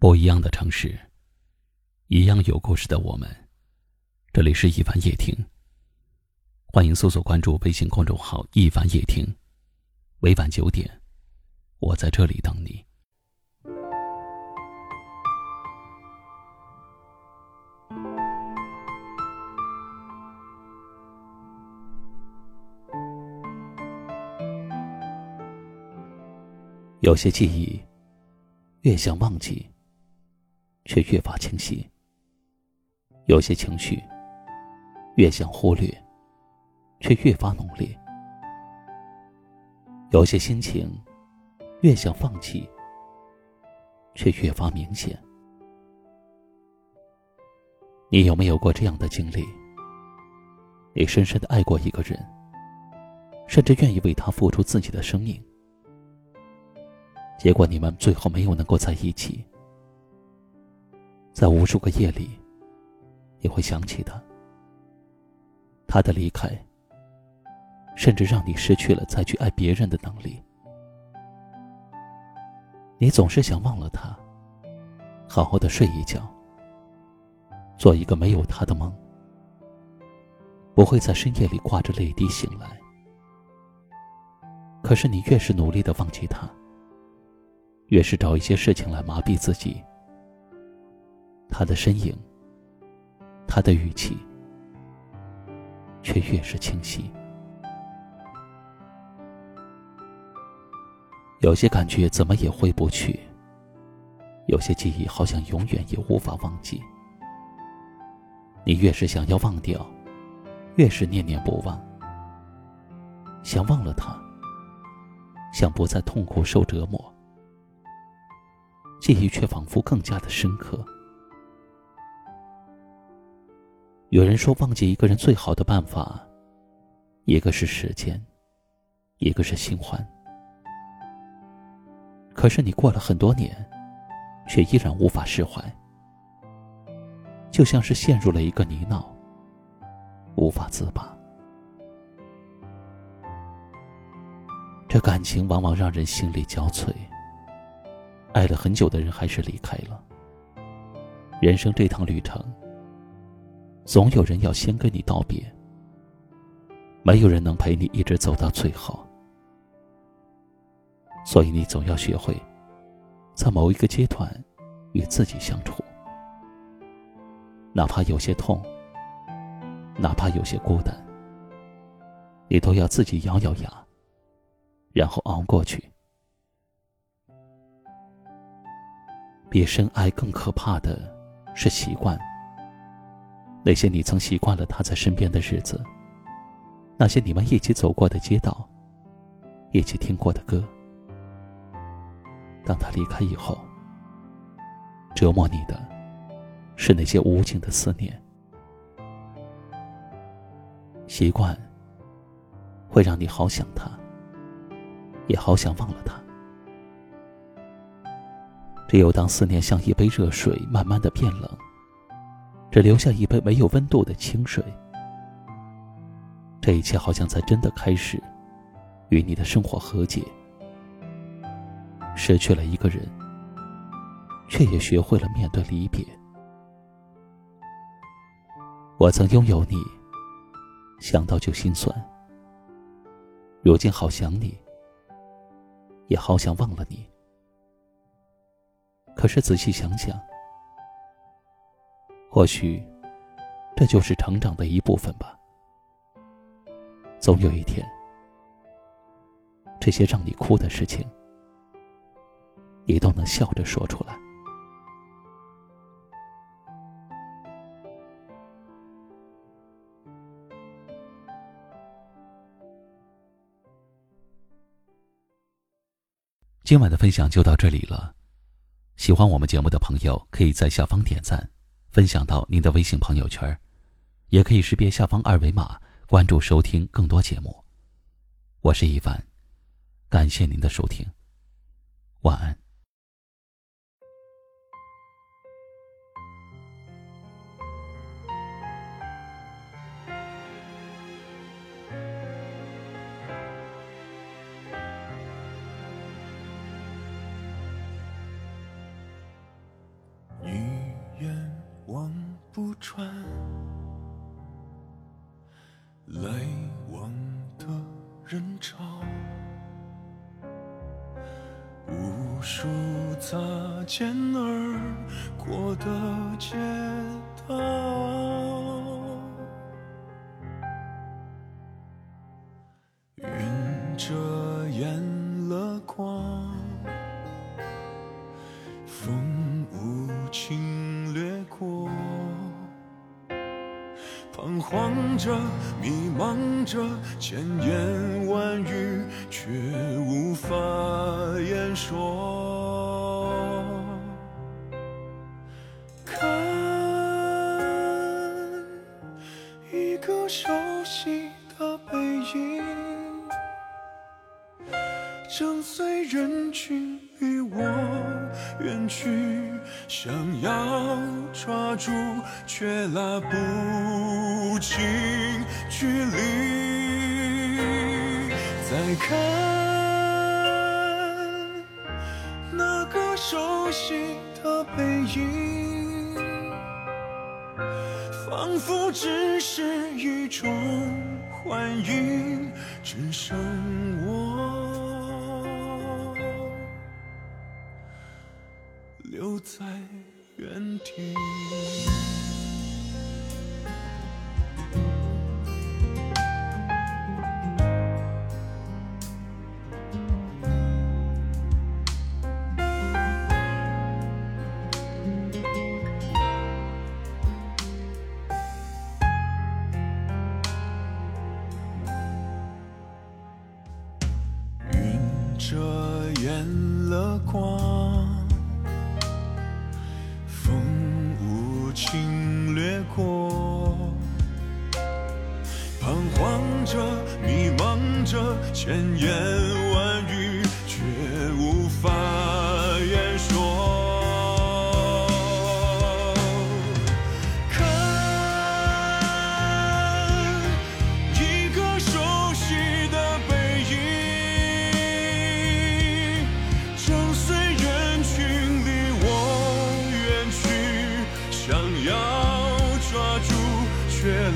不一样的城市，一样有故事的我们。这里是一凡夜听，欢迎搜索关注微信公众号“一凡夜听”。每晚九点，我在这里等你。有些记忆，越想忘记。却越发清晰。有些情绪，越想忽略，却越发浓烈；有些心情，越想放弃，却越发明显。你有没有过这样的经历？你深深的爱过一个人，甚至愿意为他付出自己的生命，结果你们最后没有能够在一起。在无数个夜里，你会想起他。他的离开，甚至让你失去了再去爱别人的能力。你总是想忘了他，好好的睡一觉，做一个没有他的梦，不会在深夜里挂着泪滴醒来。可是你越是努力的忘记他，越是找一些事情来麻痹自己。他的身影，他的语气，却越是清晰。有些感觉怎么也回不去，有些记忆好像永远也无法忘记。你越是想要忘掉，越是念念不忘。想忘了他，想不再痛苦受折磨，记忆却仿佛更加的深刻。有人说，忘记一个人最好的办法，一个是时间，一个是新欢。可是你过了很多年，却依然无法释怀，就像是陷入了一个泥淖，无法自拔。这感情往往让人心力交瘁，爱了很久的人还是离开了。人生这趟旅程。总有人要先跟你道别，没有人能陪你一直走到最后，所以你总要学会，在某一个阶段与自己相处，哪怕有些痛，哪怕有些孤单，你都要自己咬咬牙，然后熬过去。比深爱更可怕的是习惯。那些你曾习惯了他在身边的日子，那些你们一起走过的街道，一起听过的歌，当他离开以后，折磨你的，是那些无尽的思念。习惯会让你好想他，也好想忘了他。只有当思念像一杯热水，慢慢的变冷。只留下一杯没有温度的清水，这一切好像才真的开始，与你的生活和解。失去了一个人，却也学会了面对离别。我曾拥有你，想到就心酸。如今好想你，也好想忘了你。可是仔细想想。或许，这就是成长的一部分吧。总有一天，这些让你哭的事情，你都能笑着说出来。今晚的分享就到这里了。喜欢我们节目的朋友，可以在下方点赞。分享到您的微信朋友圈，也可以识别下方二维码关注收听更多节目。我是一凡，感谢您的收听，晚安。不穿，来往的人潮，无数擦肩而过的街道，彷徨着，迷茫着，千言万语却无法言说。看一个熟悉的背影，正随人群与我远去，想要抓住，却拉不近距离。再看那个熟悉的背影，仿佛只是一种幻影，只剩我留在原地。遮掩了光，风无情掠过，彷徨着，迷茫着，千言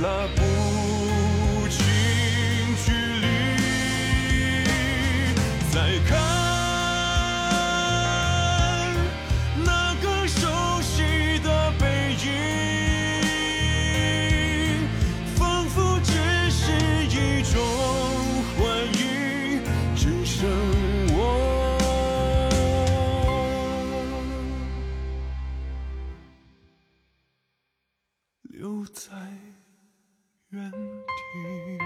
拉不近距离。再看那个熟悉的背影，仿佛只是一种幻影，只剩我留在原地。